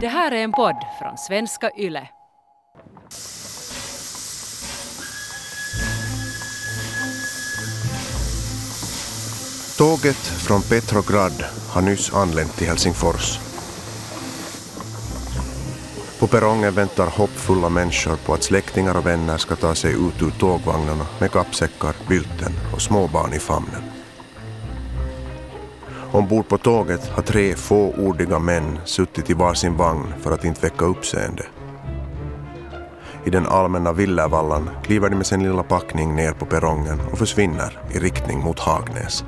Det här är en podd från svenska YLE. Tåget från Petrograd har nyss anlänt till Helsingfors. På perrongen väntar hoppfulla människor på att släktingar och vänner ska ta sig ut ur tågvagnarna med kappsäckar, bylten och småbarn i famnen. Ombord på tåget har tre fåordiga män suttit i varsin vagn för att inte väcka uppseende. I den allmänna villervallan kliver de med sin lilla packning ner på perrongen och försvinner i riktning mot Hagnäs.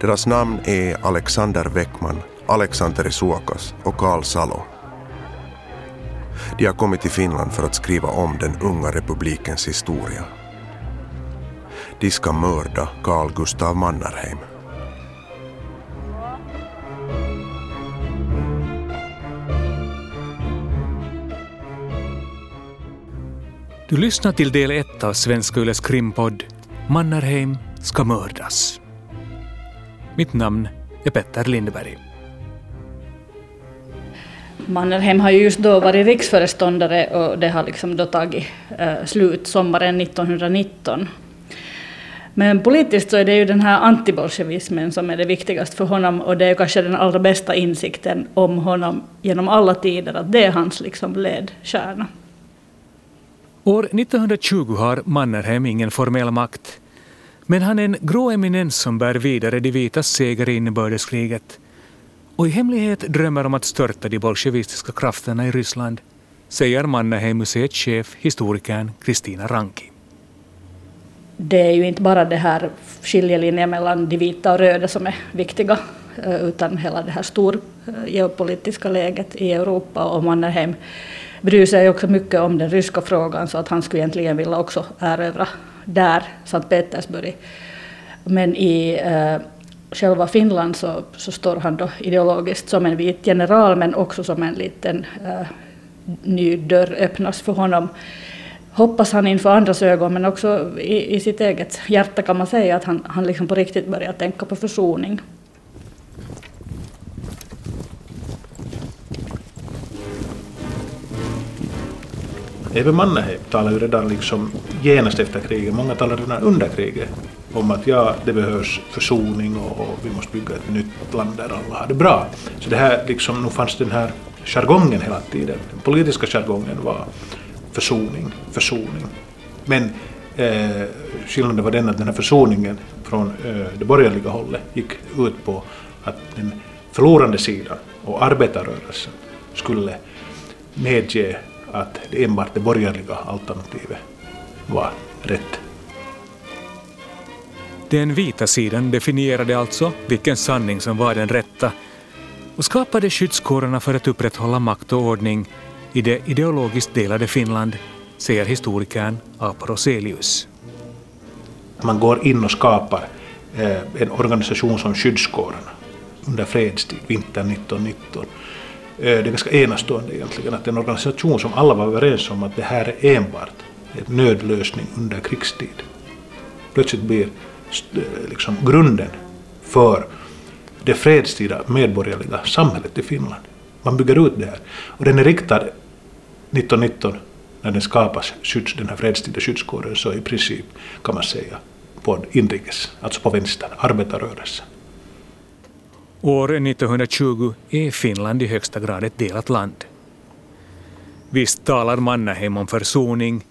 Deras namn är Alexander Weckman, Alexander Isuokas och Karl Salo. De har kommit till Finland för att skriva om den unga republikens historia. De ska mörda Carl Gustav Mannerheim. Du lyssnar till del ett av Svenska Yles krimpodd Mannerheim ska mördas. Mitt namn är Petter Lindberg. Mannerheim har ju just då varit riksföreståndare och det har liksom då tagit eh, slut sommaren 1919. Men politiskt så är det ju den här antibolsjevismen som är det viktigaste för honom och det är kanske den allra bästa insikten om honom genom alla tider, att det är hans liksom ledstjärna. År 1920 har Mannerheim ingen formell makt. Men han är en grå eminens som bär vidare de vitas seger i inbördeskriget och i hemlighet drömmer om att störta de bolsjevistiska krafterna i Ryssland, säger Mannerheim-museets chef, historikern Kristina Ranki. Det är ju inte bara det här skiljelinjen mellan de vita och röda som är viktiga, eh, utan hela det här stor eh, geopolitiska läget i Europa och Mannerheim bryr sig också mycket om den ryska frågan så att han skulle egentligen vilja också erövra där, Sankt Petersburg. Men i eh, själva Finland så, så står han då ideologiskt som en vit general men också som en liten eh, ny dörr öppnas för honom. Hoppas han inför andras ögon men också i, i sitt eget hjärta kan man säga att han, han liksom på riktigt börjar tänka på försoning. Även Mannerheim talar ju redan liksom genast efter kriget, många talar redan under kriget om att ja, det behövs försoning och, och, vi måste bygga ett nytt land där alla har det bra. Så det här, liksom, nu fanns den här jargongen hela tiden. Den politiska jargongen var försoning, försoning. Men eh, skillnaden var den att den här försoningen från eh, det borgerliga hållet gick ut på att den förlorande sidan och arbetarrörelsen skulle medge att enbart det borgerliga alternativet var rätt. Den vita sidan definierade alltså vilken sanning som var den rätta och skapade skyddskårerna för att upprätthålla makt och ordning i det ideologiskt delade Finland, säger historikern Apo Roselius. Man går in och skapar eh, en organisation som skyddskårerna under fredstid, vintern 1919. Eh, det är ganska enastående egentligen att en organisation som alla var överens om att det här är enbart en nödlösning under krigstid plötsligt blir eh, liksom grunden för det fredstida medborgerliga samhället i Finland. Man bygger ut det här. Och den är riktad 1919 när den skapas, skydds, den här fredstida skyddskåren, så i princip kan man säga på inrikes, alltså på vänster, arbetarrörelsen. År 1920 är Finland i högsta grad ett delat land. Visst talar Mannerheim om försoning,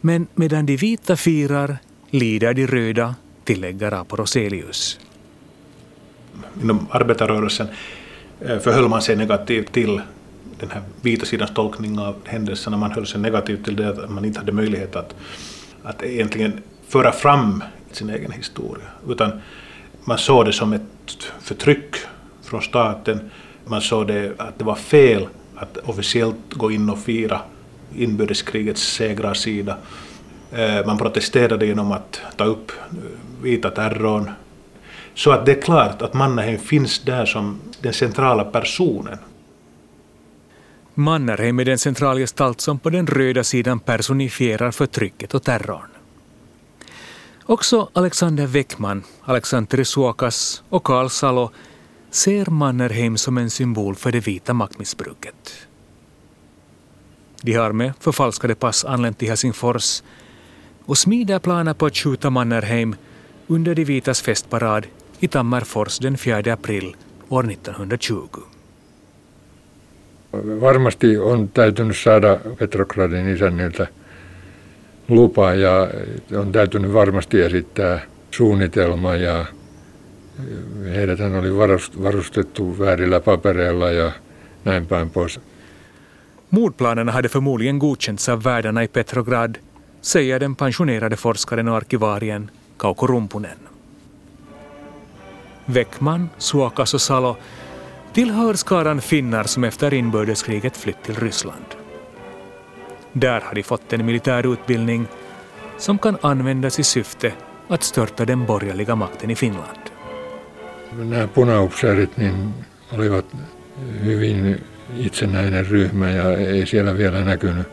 men medan de vita firar lider de röda tillägger Apo Roselius. Inom arbetarrörelsen Eh, förhöll man sig negativt till den här vita sidans tolkning av händelserna. Man höll sig negativ till det att man inte hade möjlighet att, att egentligen föra fram sin egen historia. Utan man såg det som ett förtryck från staten. Man såg det att det var fel att officiellt gå in och fira inbördeskrigets segrarsida. Eh, man protesterade genom att ta upp eh, vita terrorn. Så att det är klart att Mannerheim finns där som den centrala personen. Mannerheim är den centrala gestalt som på den röda sidan personifierar förtrycket och terrorn. Också Alexander Weckman, Alexander Suokas och Karl Salo ser Mannerheim som en symbol för det vita maktmissbruket. De har med förfalskade pass anlänt till Helsingfors och smider planer på att skjuta Mannerheim under de vitas festparad i Tammerfors den 4 april år 1920. Varmasti on täytynyt saada Petrogradin isänniltä lupa ja on täytynyt varmasti esittää suunnitelma ja heidät oli varustettu väärillä papereilla ja näin päin pois. Mordplanerna hade förmodligen godkänts av värdarna i Petrograd, säger den pensionerade forskaren och arkivarien Kauko Rumpunen. Väckman, Suokas och Salo tillhör skaran finnar som efter inbördeskriget flytt till Ryssland. Där har de fått en militär utbildning som kan användas i syfte att störta den borgerliga makten i Finland. Nämä punaupseerit niin olivat hyvin itsenäinen ryhmä ja ei siellä vielä näkynyt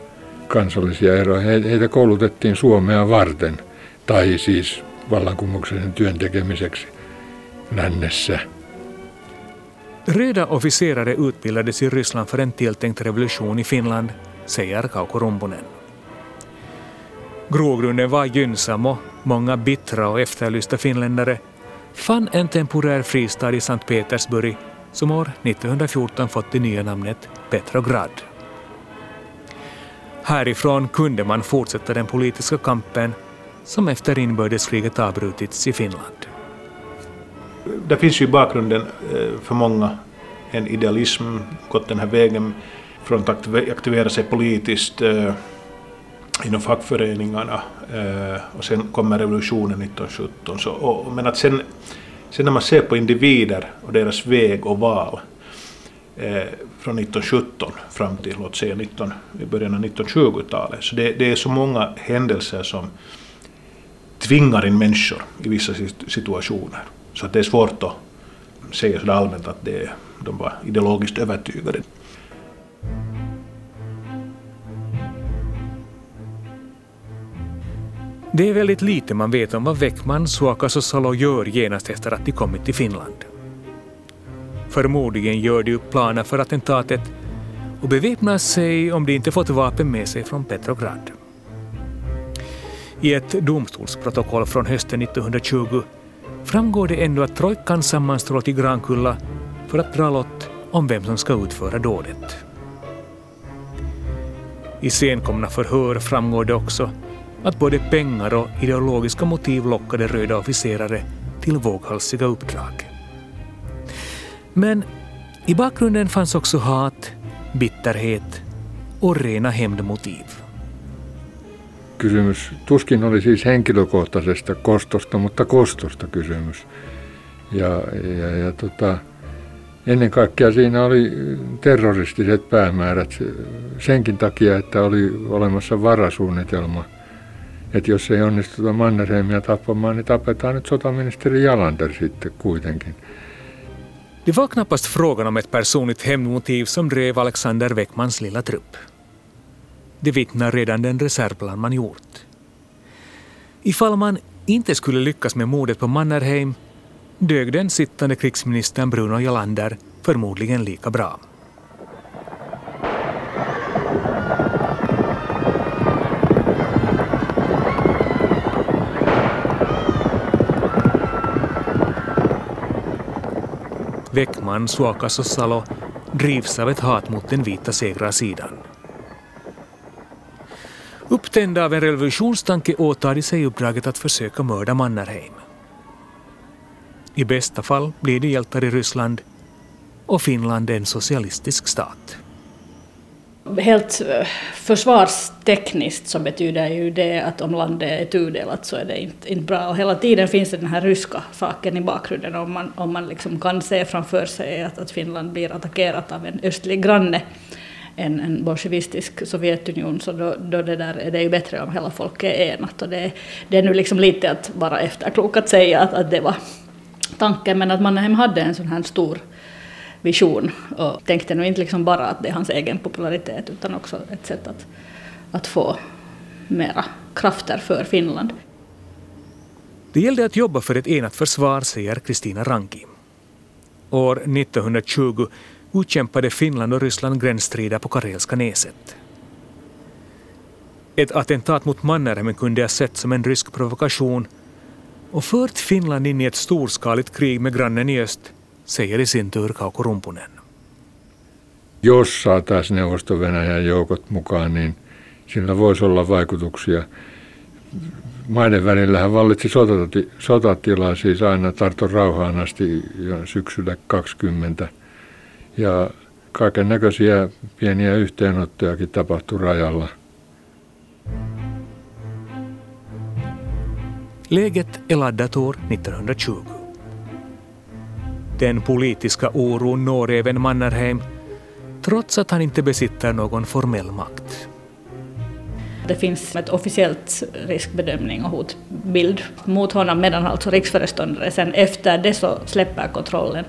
kansallisia eroja. Heitä koulutettiin Suomea varten, tai siis vallankumouksen työn tekemiseksi lännessä. Röda officerare utbildades i Ryssland för en tilltänkt revolution i Finland, säger Kauko Rumpunen. Grogrunden var gynnsam och många bittra och efterlysta finländare fann en temporär fristad i Sankt Petersburg som år 1914 fått det nya namnet Petrograd. Härifrån kunde man fortsätta den politiska kampen som efter inbördeskriget avbrutits i Finland. Där finns ju i bakgrunden eh, för många en idealism, gått den här vägen från att aktivera sig politiskt eh, inom fackföreningarna eh, och sen kommer revolutionen 1917. Så, och, men att sen, sen när man ser på individer och deras väg och val eh, från 1917 fram till låt säga 19, i början av 1920-talet, så det, det, är så många händelser som tvingar in människor i vissa situationer. Så att det är svårt att säga sådär allmänt att det, de var ideologiskt övertygade. Det är väldigt lite man vet om vad Väckman, Suokas och Salo gör genast efter att de kommit till Finland. Förmodligen gör de upp planer för attentatet och beväpnar sig om de inte fått vapen med sig från Petrograd. I ett domstolsprotokoll från hösten 1920 framgår det ändå att trojkan sammanstrålat i Grankulla för att dra lott om vem som ska utföra dådet. I senkomna förhör framgår det också att både pengar och ideologiska motiv lockade röda officerare till våghalsiga uppdrag. Men i bakgrunden fanns också hat, bitterhet och rena hämndmotiv. Kysymys tuskin oli siis henkilökohtaisesta kostosta, mutta kostosta kysymys. Ja, ja, ja tota, ennen kaikkea siinä oli terroristiset päämäärät senkin takia, että oli olemassa varasuunnitelma – että jos ei onnistuta Mannerheimia tappamaan, niin tapetaan nyt sotaministeri Jalander sitten kuitenkin. Det var knappast frågan om ett personligt hämndmotiv som drev Alexander Weckmans lilla trupp. Det vittnar redan den reservplan man gjort. Ifall man inte skulle lyckas med mordet på Mannerheim dög den sittande krigsministern Bruno Jalander förmodligen lika bra. Väckman, Suokas och Salo drivs av ett hat mot den vita segrarsidan. Upptända av en revolutionstanke åtar de sig uppdraget att försöka mörda Mannerheim. I bästa fall blir de hjältar i Ryssland och Finland en socialistisk stat helt eh, försvarstekniskt så betyder ju det att om landet är tudelat så är det inte, inte bra. Och hela tiden finns det den här ryska saken i bakgrunden. Om man, om man liksom kan se framför sig att, att Finland blir attackerat av en östlig granne, en, en bolsjevistisk Sovjetunion, så då, då det där är det ju bättre om hela folket är enat. Och det, det är nu liksom lite att vara efterklok att säga att, att det var tanken, men att Mannerheim hade en sån här stor vision och tänkte nog inte liksom bara att det är hans egen popularitet utan också ett sätt att, att få mera krafter för Finland. Det gällde att jobba för ett enat försvar, säger Kristina Ranki. år 1920 utkämpade Finland och Ryssland gränsstrider på Karelska näset. Ett attentat mot Mannerheim kunde ha sett som en rysk provokation och fört Finland in i ett storskaligt krig med grannen i öst, säger i sin tur Kauko Rumpunen. Jos saataisiin Neuvosto-Venäjän joukot mukaan, niin sillä voisi olla vaikutuksia. Maiden välillähän vallitsi sotatila, siis aina Tarton rauhaan asti syksyllä 20. Ja kaiken näköisiä pieniä yhteenottojakin tapahtui rajalla. Läget är laddat år 1920. Den politiska oron når även Mannerheim trots att han inte besitter någon formell makt. Det finns ett officiellt riskbedömning och hotbild mot honom medan alltså riksföreståndare sen efter det så släpper kontrollen.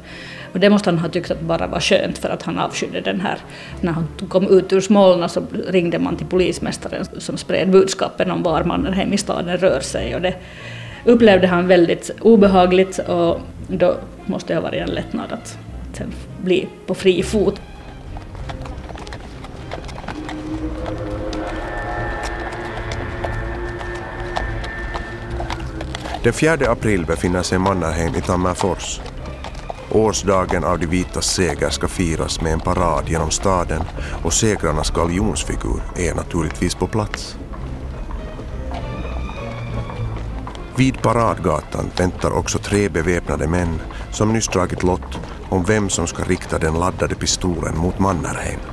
Och det måste han ha tyckt att bara var skönt för att han avskydde den här. När han kom ut ur Smolna så ringde man till polismästaren som spred budskapen om var mannen hem i staden rör sig och det upplevde han väldigt obehagligt och då måste det ha varit en lättnad att sen bli på fri fot. Den 4 april befinner sig Mannerheim i Tammerfors. Årsdagen av de vitas seger ska firas med en parad genom staden och segrarnas galjonsfigur är naturligtvis på plats. Vid Paradgatan väntar också tre beväpnade män som nyss dragit lott om vem som ska rikta den laddade pistolen mot Mannerheim.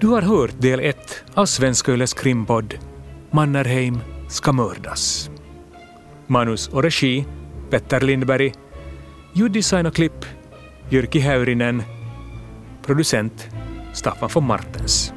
Du har hört del 1 av Svenska Yles krimpodd Mannerheim ska mördas. Manus och regi Petter Lindberg. Ljuddesign och klipp Jyrki Häyrinen. Producent Staffan von Martens.